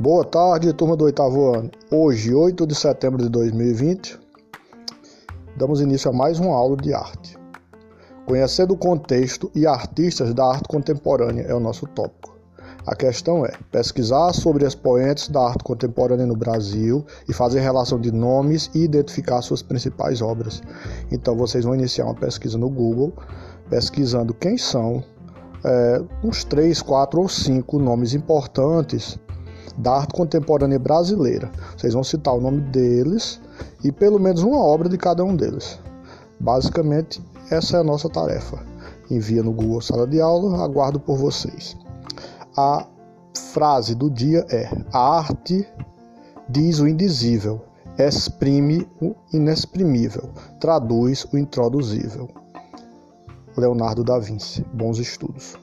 Boa tarde, turma do oitavo ano. Hoje, 8 de setembro de 2020, damos início a mais uma aula de arte. Conhecendo o contexto e artistas da arte contemporânea é o nosso tópico. A questão é pesquisar sobre expoentes da arte contemporânea no Brasil e fazer relação de nomes e identificar suas principais obras. Então, vocês vão iniciar uma pesquisa no Google, pesquisando quem são é, uns três, quatro ou cinco nomes importantes da arte contemporânea brasileira. Vocês vão citar o nome deles e pelo menos uma obra de cada um deles. Basicamente, essa é a nossa tarefa. Envia no Google Sala de Aula, aguardo por vocês. A frase do dia é: A arte diz o indizível, exprime o inexprimível, traduz o introduzível. Leonardo da Vinci. Bons estudos.